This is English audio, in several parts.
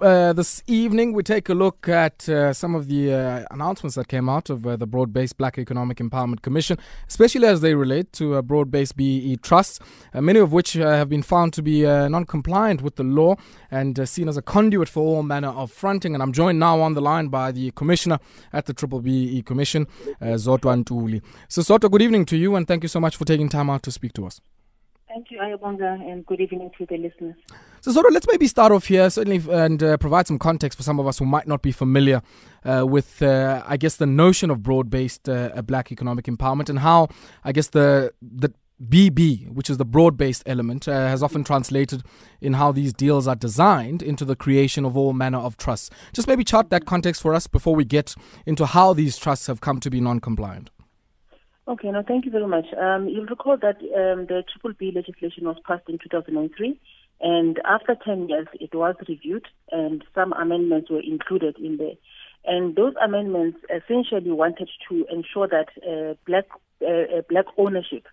uh, this evening, we take a look at uh, some of the uh, announcements that came out of uh, the Broad Based Black Economic Empowerment Commission, especially as they relate to uh, broad based BEE trusts, uh, many of which have been found to be non compliant with the law and seen as a conduit for all manner of fronting. And I'm joined now on the line by the Commissioner at the Triple BEE Commission, uh, Ntuli. So, Zodwa, good evening to you, and thank you so much for taking time out to speak to us. Thank you, Ayabonga, and good evening to the listeners. So, sort of, let's maybe start off here, certainly, and uh, provide some context for some of us who might not be familiar uh, with, uh, I guess, the notion of broad-based uh, black economic empowerment and how, I guess, the the BB, which is the broad-based element, uh, has often translated in how these deals are designed into the creation of all manner of trusts. Just maybe chart that context for us before we get into how these trusts have come to be non-compliant. Okay, no, thank you very much. Um, you'll recall that um, the Triple B legislation was passed in 2003, and after 10 years, it was reviewed, and some amendments were included in there. And those amendments essentially wanted to ensure that uh, black uh, uh black ownership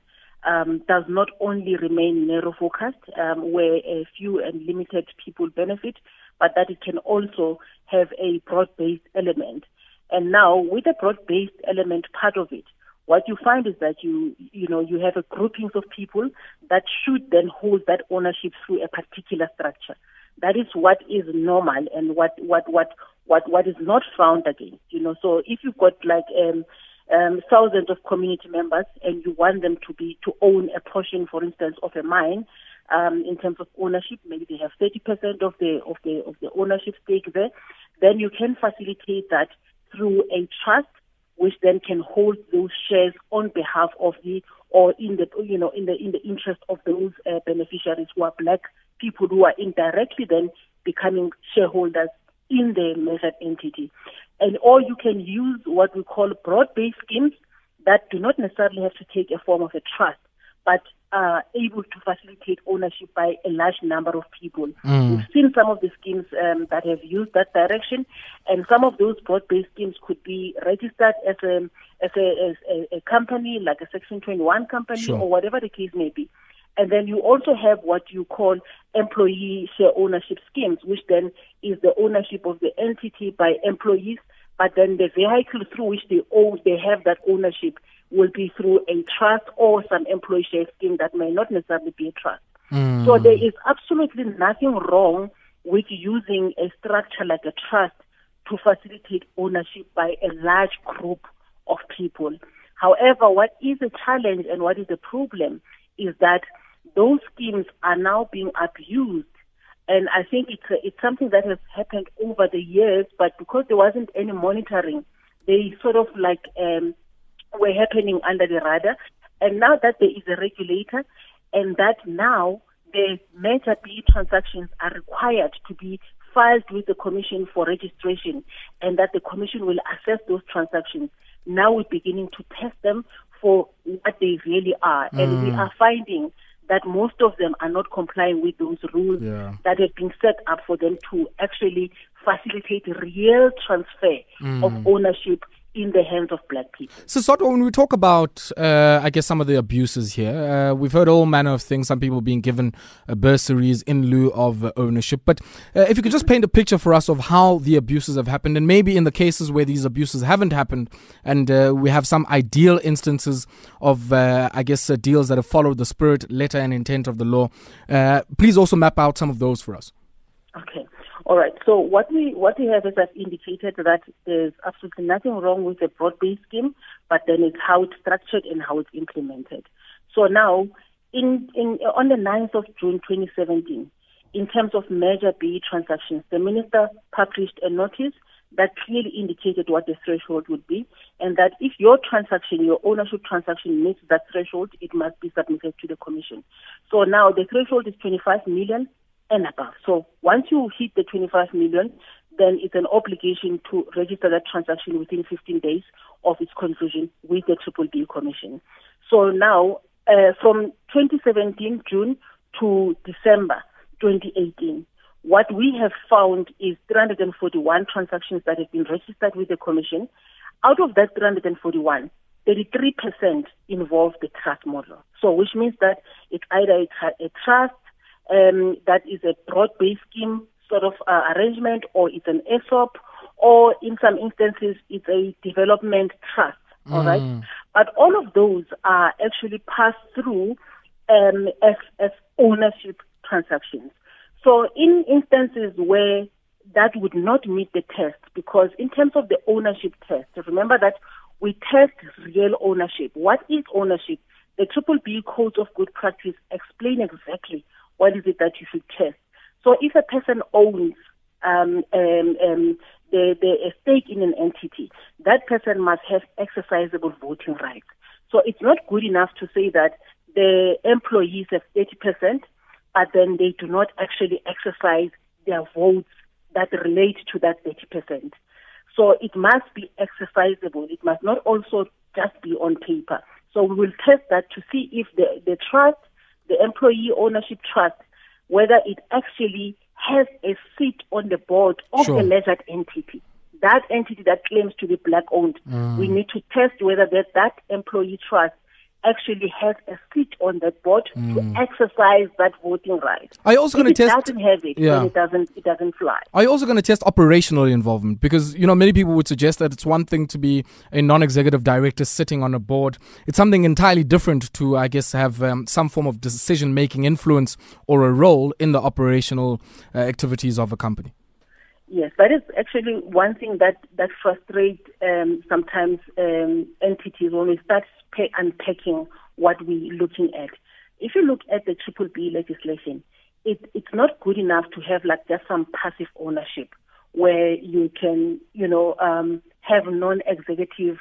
um, does not only remain narrow focused, um, where a few and limited people benefit, but that it can also have a broad based element. And now, with a broad based element part of it, what you find is that you you know you have a groupings of people that should then hold that ownership through a particular structure. That is what is normal and what what what what what is not found against. You know, so if you've got like um, um, thousands of community members and you want them to be to own a portion, for instance, of a mine. Um, in terms of ownership, maybe they have 30% of the of the of the ownership stake there. Then you can facilitate that through a trust which then can hold those shares on behalf of the or in the you know in the in the interest of those uh, beneficiaries who are black people who are indirectly then becoming shareholders in the measured entity. And or you can use what we call broad-based schemes that do not necessarily have to take a form of a trust but are able to facilitate ownership by a large number of people. Mm. We've seen some of the schemes um, that have used that direction, and some of those broad-based schemes could be registered as a as a, as a, a company, like a Section 21 company, sure. or whatever the case may be. And then you also have what you call employee share ownership schemes, which then is the ownership of the entity by employees, but then the vehicle through which they own, they have that ownership will be through a trust or some employee share scheme that may not necessarily be a trust. Mm. So there is absolutely nothing wrong with using a structure like a trust to facilitate ownership by a large group of people. However, what is a challenge and what is a problem is that those schemes are now being abused. And I think it's, it's something that has happened over the years, but because there wasn't any monitoring, they sort of like um, were happening under the radar. And now that there is a regulator and that now the major BE transactions are required to be filed with the commission for registration and that the commission will assess those transactions. Now we're beginning to test them for what they really are. Mm. And we mm. are finding that most of them are not complying with those rules yeah. that have been set up for them to actually facilitate real transfer mm. of ownership in the hands of black people. So, Soto, when we talk about, uh, I guess, some of the abuses here, uh, we've heard all manner of things, some people being given uh, bursaries in lieu of uh, ownership. But uh, if you could just paint a picture for us of how the abuses have happened, and maybe in the cases where these abuses haven't happened, and uh, we have some ideal instances of, I guess, deals that have followed the spirit, letter, and intent of the law, please also map out some of those for us. Okay. All right. So what we what we have is I've indicated that there's absolutely nothing wrong with the broad-based scheme, but then it's how it's structured and how it's implemented. So now, in, in on the 9th of June 2017, in terms of major BE transactions, the minister published a notice that clearly indicated what the threshold would be, and that if your transaction, your ownership transaction meets that threshold, it must be submitted to the commission. So now the threshold is 25 million and above. So once you hit the 25 million, then it's an obligation to register that transaction within 15 days of its conclusion with the Triple B Commission. So now, uh, from 2017 June to December 2018, what we have found is 341 transactions that have been registered with the Commission. Out of that 341, 33% involve the trust model. So, which means that it's either a, a trust um, that is a broad-based scheme, sort of uh, arrangement or it's an ESOP or in some instances it's a development trust. All mm. right, but all of those are actually passed through um, as, as ownership transactions. So in instances where that would not meet the test, because in terms of the ownership test, remember that we test real ownership. What is ownership? The Triple B Codes of Good Practice explain exactly what is it that you should test. So if a person owns um, um, um, the, the a stake in an entity, that person must have exercisable voting rights. So it's not good enough to say that the employees have 30%, but then they do not actually exercise their votes that relate to that 30%. So it must be exercisable. It must not also just be on paper. So we will test that to see if the, the trust, the employee ownership trust, whether it actually has a seat on the board of sure. the measured entity. That entity that claims to be black owned, mm. we need to test whether that, that employee trust actually has a seat on that board mm. to hmm. exercise that voting right. Are you also going to test? Doesn't have it. Yeah. it doesn't. It doesn't fly. Are you also going to test operational involvement? Because you know many people would suggest that it's one thing to be a non-executive director sitting on a board. It's something entirely different to, I guess, have um, some form of decision-making influence or a role in the operational uh, activities of a company. Yes, that is actually one thing that that frustrates um, sometimes um, entities when we start unpacking what we're looking at. If you look at the Triple B legislation, it, it's not good enough to have like just some passive ownership where you can, you know, um, have non-executive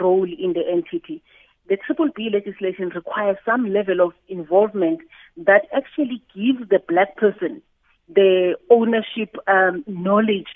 role in the entity. The Triple B legislation requires some level of involvement that actually gives the black person the ownership um, knowledge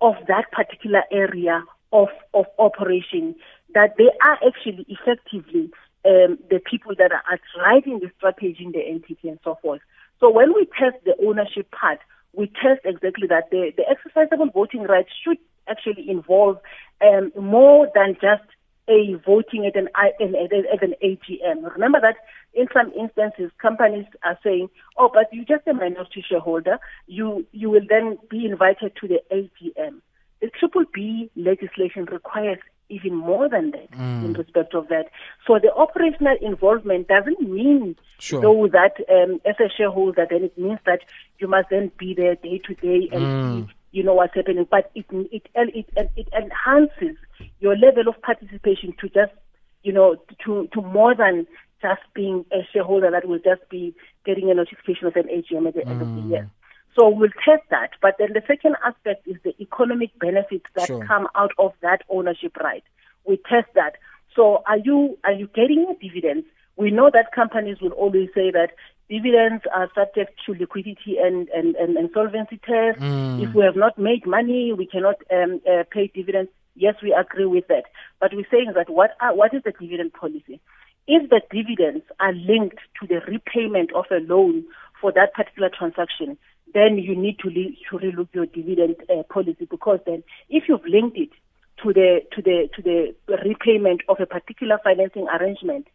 of that particular area of, of operation, that they are actually effectively um, the people that are driving the strategy in the entity and so forth. So when we test the ownership part, we test exactly that the, the exercisable voting rights should actually involve um, more than just a voting at an, at an AGM. Remember that in some instances, companies are saying, "Oh, but you're just a minority shareholder. You you will then be invited to the AGM." The Triple B legislation requires even more than that mm. in respect of that. So the operational involvement doesn't mean sure. though that um, as a shareholder, then it means that you must then be there day to day and mm. see, you know what's happening. But it it it it, it enhances your level of participation to just you know to to more than just being a shareholder that will just be getting a notification of an AGM at the mm. end of the mm. year. So we'll test that. But then the second aspect is the economic benefits that sure. come out of that ownership right. We test that. So are you are you getting dividends? We know that companies will always say that dividends are subject to liquidity and, and, and, and solvency tests. Mm. If we have not made money, we cannot um, uh, pay dividends. Yes, we agree with that. But we're saying that what are, what is the dividend policy? If the dividends are linked to the repayment of a loan for that particular transaction, then you need to, le- to relook your dividend uh, policy because then if you've linked it to the to the to the repayment of a particular financing arrangement,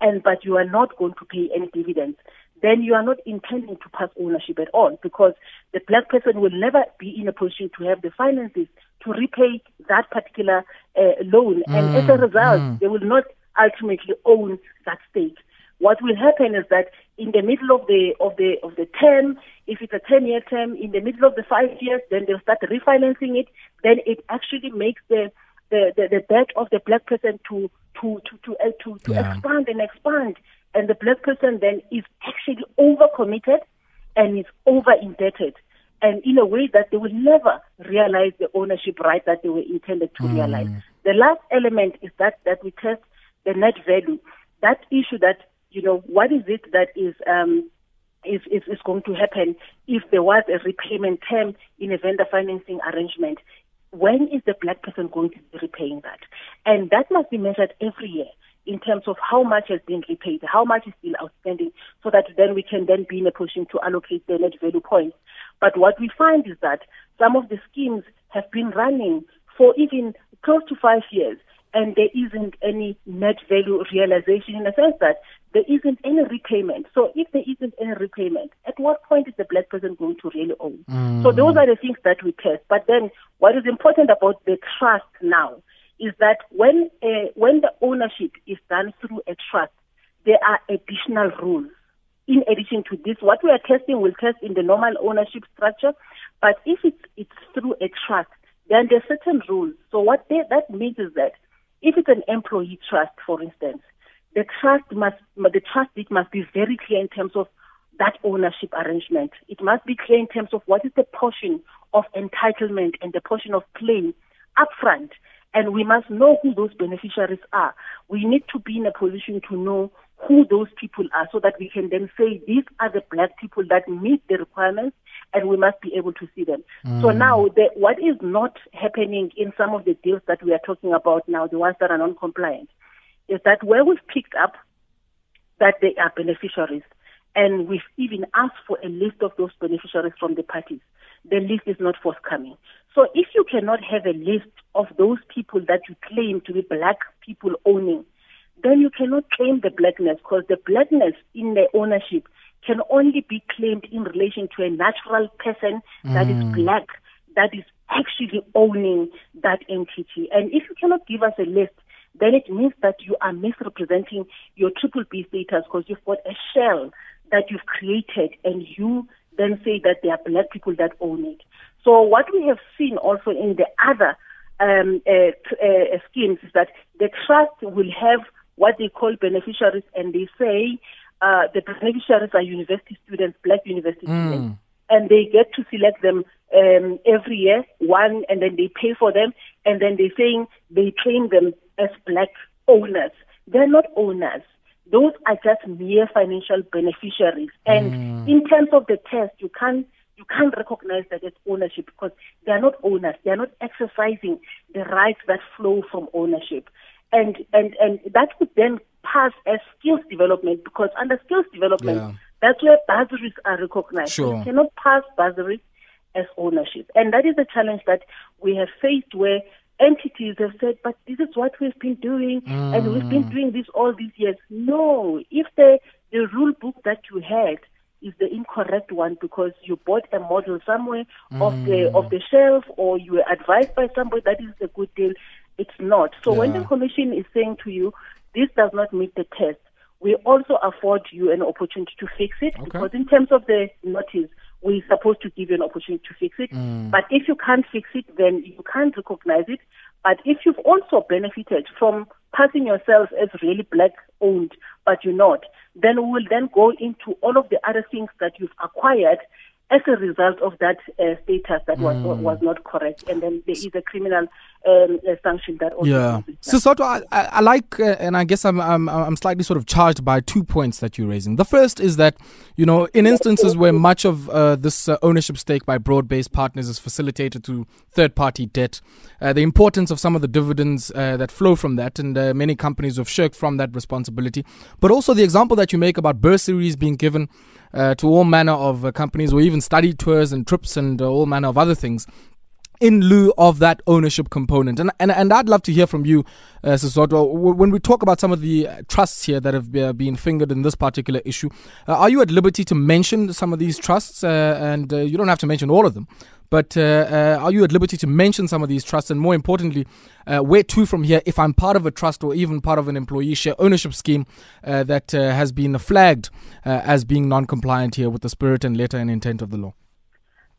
and but you are not going to pay any dividends, then you are not intending to pass ownership at all because the black person will never be in a position to have the finances to repay that particular uh, loan, mm, and as a result, mm. they will not ultimately own that stake. What will happen is that in the middle of the of the of the term, if it's a ten year term, in the middle of the five years, then they'll start refinancing it. Then it actually makes the the, the, the debt of the black person to to to to uh, to, to yeah. expand and expand, and the black person then is actually overcommitted and is over indebted, and in a way that they will never realize the ownership right that they were intended to mm. realize. The last element is that that we test the net value. That issue that you know, what is it that is um, is, is, is going to happen if there was a repayment term in a vendor financing arrangement? When is the black person going to be repaying that? And that must be measured every year in terms of how much has been repaid, how much is still outstanding, so that then we can then be in a position to allocate the net value points. But what we find is that some of the schemes have been running for even close to five years and there isn't any net value realization in the sense that there isn't any repayment. So if there isn't any repayment, at what point is the black person going to really own? Mm. So those are the things that we test. But then what is important about the trust now is that when uh, when the ownership is done through a trust, there are additional rules. In addition to this, what we are testing will test in the normal ownership structure, but if it's it's through a trust, then there are certain rules. So what they, that means is that if it's an employee trust, for instance, the trust must the trust it must be very clear in terms of that ownership arrangement. It must be clear in terms of what is the portion of entitlement and the portion of claim upfront and we must know who those beneficiaries are. We need to be in a position to know who those people are so that we can then say these are the black people that meet the requirements and we must be able to see them. Mm. So now the, what is not happening in some of the deals that we are talking about now, the ones that are non-compliant, is that where we've picked up that they are beneficiaries and we've even asked for a list of those beneficiaries from the parties, the list is not forthcoming. So if you cannot have a list of those people that you claim to be black people owning, then you cannot claim the blackness because the blackness in the ownership can only be claimed in relation to a natural person that is mm. black, that is actually owning that entity. And if you cannot give us a list, then it means that you are misrepresenting your triple B status because you've got a shell that you've created and you then say that there are black people that own it. So what we have seen also in the other um, uh, uh, schemes is that the trust will have what they call beneficiaries, and they say uh, the beneficiaries are university students, black university mm. students, and they get to select them um, every year, one, and then they pay for them, and then they're saying they train them as black owners. They're not owners. Those are just mere financial beneficiaries. And mm. in terms of the test, you can't you can't recognize that as ownership because they are not owners. They are not exercising the rights that flow from ownership. And, and, and that would then pass as skills development because under skills development, yeah. that's where bursaries are recognized. Sure. you cannot pass bursaries as ownership. And that is a challenge that we have faced where entities have said, but this is what we've been doing mm. and we've been mm. doing this all these years. No, if the, the rule book that you had is the incorrect one because you bought a model somewhere mm. of the of the shelf or you were advised by somebody that is a good deal. It's not. So yeah. when the commission is saying to you, this does not meet the test, we also afford you an opportunity to fix it okay. because in terms of the notice, we're supposed to give you an opportunity to fix it. Mm. But if you can't fix it, then you can't recognize it. But if you've also benefited from passing yourself as really black owned, but you're not, then we will then go into all of the other things that you've acquired as a result of that uh, status that was mm. was not correct, and then there is a criminal um, sanction that also. Yeah. So, Soto, I, I like, uh, and I guess I'm, I'm I'm slightly sort of charged by two points that you're raising. The first is that you know, in instances where much of uh, this uh, ownership stake by broad-based partners is facilitated through third-party debt, uh, the importance of some of the dividends uh, that flow from that, and uh, many companies have shirked from that responsibility. But also the example that you make about bursaries being given uh, to all manner of uh, companies, or even study tours and trips and uh, all manner of other things in lieu of that ownership component. And, and, and I'd love to hear from you, uh, Sisotwa, when we talk about some of the uh, trusts here that have been fingered in this particular issue, uh, are you at liberty to mention some of these trusts? Uh, and uh, you don't have to mention all of them. But uh, uh, are you at liberty to mention some of these trusts? And more importantly, uh, where to from here if I'm part of a trust or even part of an employee share ownership scheme uh, that uh, has been flagged uh, as being non compliant here with the spirit and letter and intent of the law?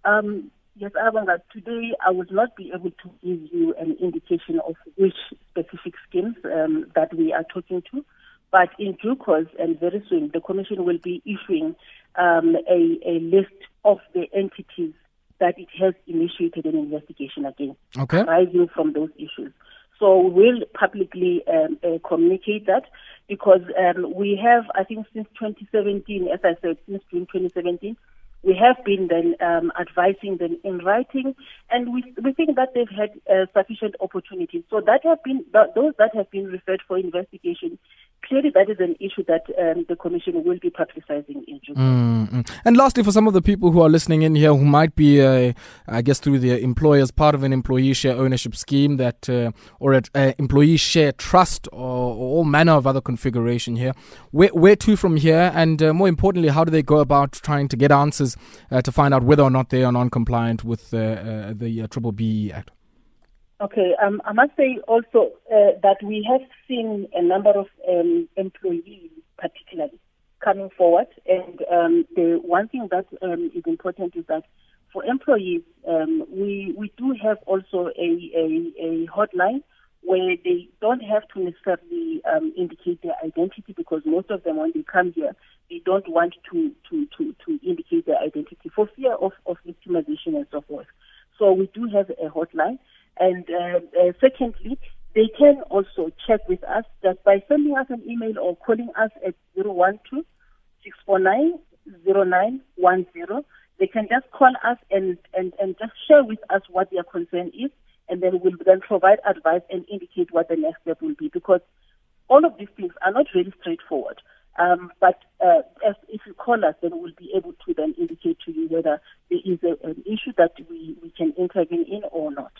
Um, yes, Abanga, today I would not be able to give you an indication of which specific schemes um, that we are talking to. But in due course and very soon, the Commission will be issuing um, a, a list of the entities that it has initiated an investigation against, okay. arising from those issues. So we'll publicly um, uh, communicate that because um, we have, I think, since 2017, as I said, since June 2017, we have been then um, advising them in writing, and we we think that they've had uh, sufficient opportunities. So that have been those that have been referred for investigation clearly that is an issue that um, the Commission will be publicizing in June. Mm-hmm. And lastly, for some of the people who are listening in here who might be, uh, I guess, through their employers, part of an employee share ownership scheme that, uh, or an uh, employee share trust, or, or, all manner of other configuration here, where, where to from here? And uh, more importantly, how do they go about trying to get answers uh, to find out whether or not they are non compliant with the Triple B Act? Okay, um, I must say also uh, that we have seen a number of um, employees, particularly, coming forward. And um, the one thing that um, is important is that for employees, um, we we do have also a, a, a hotline where they don't have to necessarily um, indicate their identity because most of them, when they come here, they don't want to to to, to indicate their identity for fear of, of victimization and so forth. So we do have a hotline. And uh, uh, secondly, they can also check with us just by sending us an email or calling us at 012 649 0910. They can just call us and, and, and just share with us what their concern is, and then we'll then provide advice and indicate what the next step will be because all of these things are not really straightforward. Um, but uh, as, if you call us, then we'll be able to then indicate to you whether there is a, an issue that we, we can intervene in or not.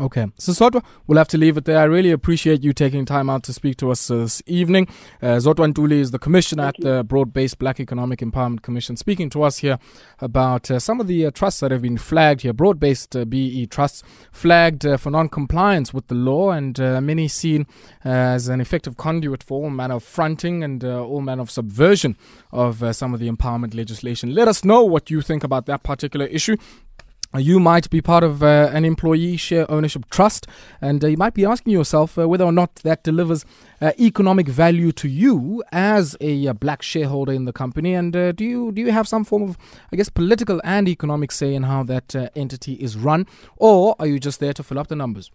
Okay, so Zodwa, we'll have to leave it there. I really appreciate you taking time out to speak to us this evening. Uh, Zodwa Ntuli is the commissioner at the Broad Based Black Economic Empowerment Commission, speaking to us here about uh, some of the uh, trusts that have been flagged here, broad based uh, BE trusts flagged uh, for non compliance with the law, and uh, many seen as an effective conduit for all manner of fronting and all manner of subversion of some of the empowerment legislation. Let us know what you think about that particular issue. You might be part of uh, an employee share ownership trust, and uh, you might be asking yourself uh, whether or not that delivers uh, economic value to you as a uh, black shareholder in the company. And uh, do you do you have some form of, I guess, political and economic say in how that entity is run, or are you just there to fill up the numbers?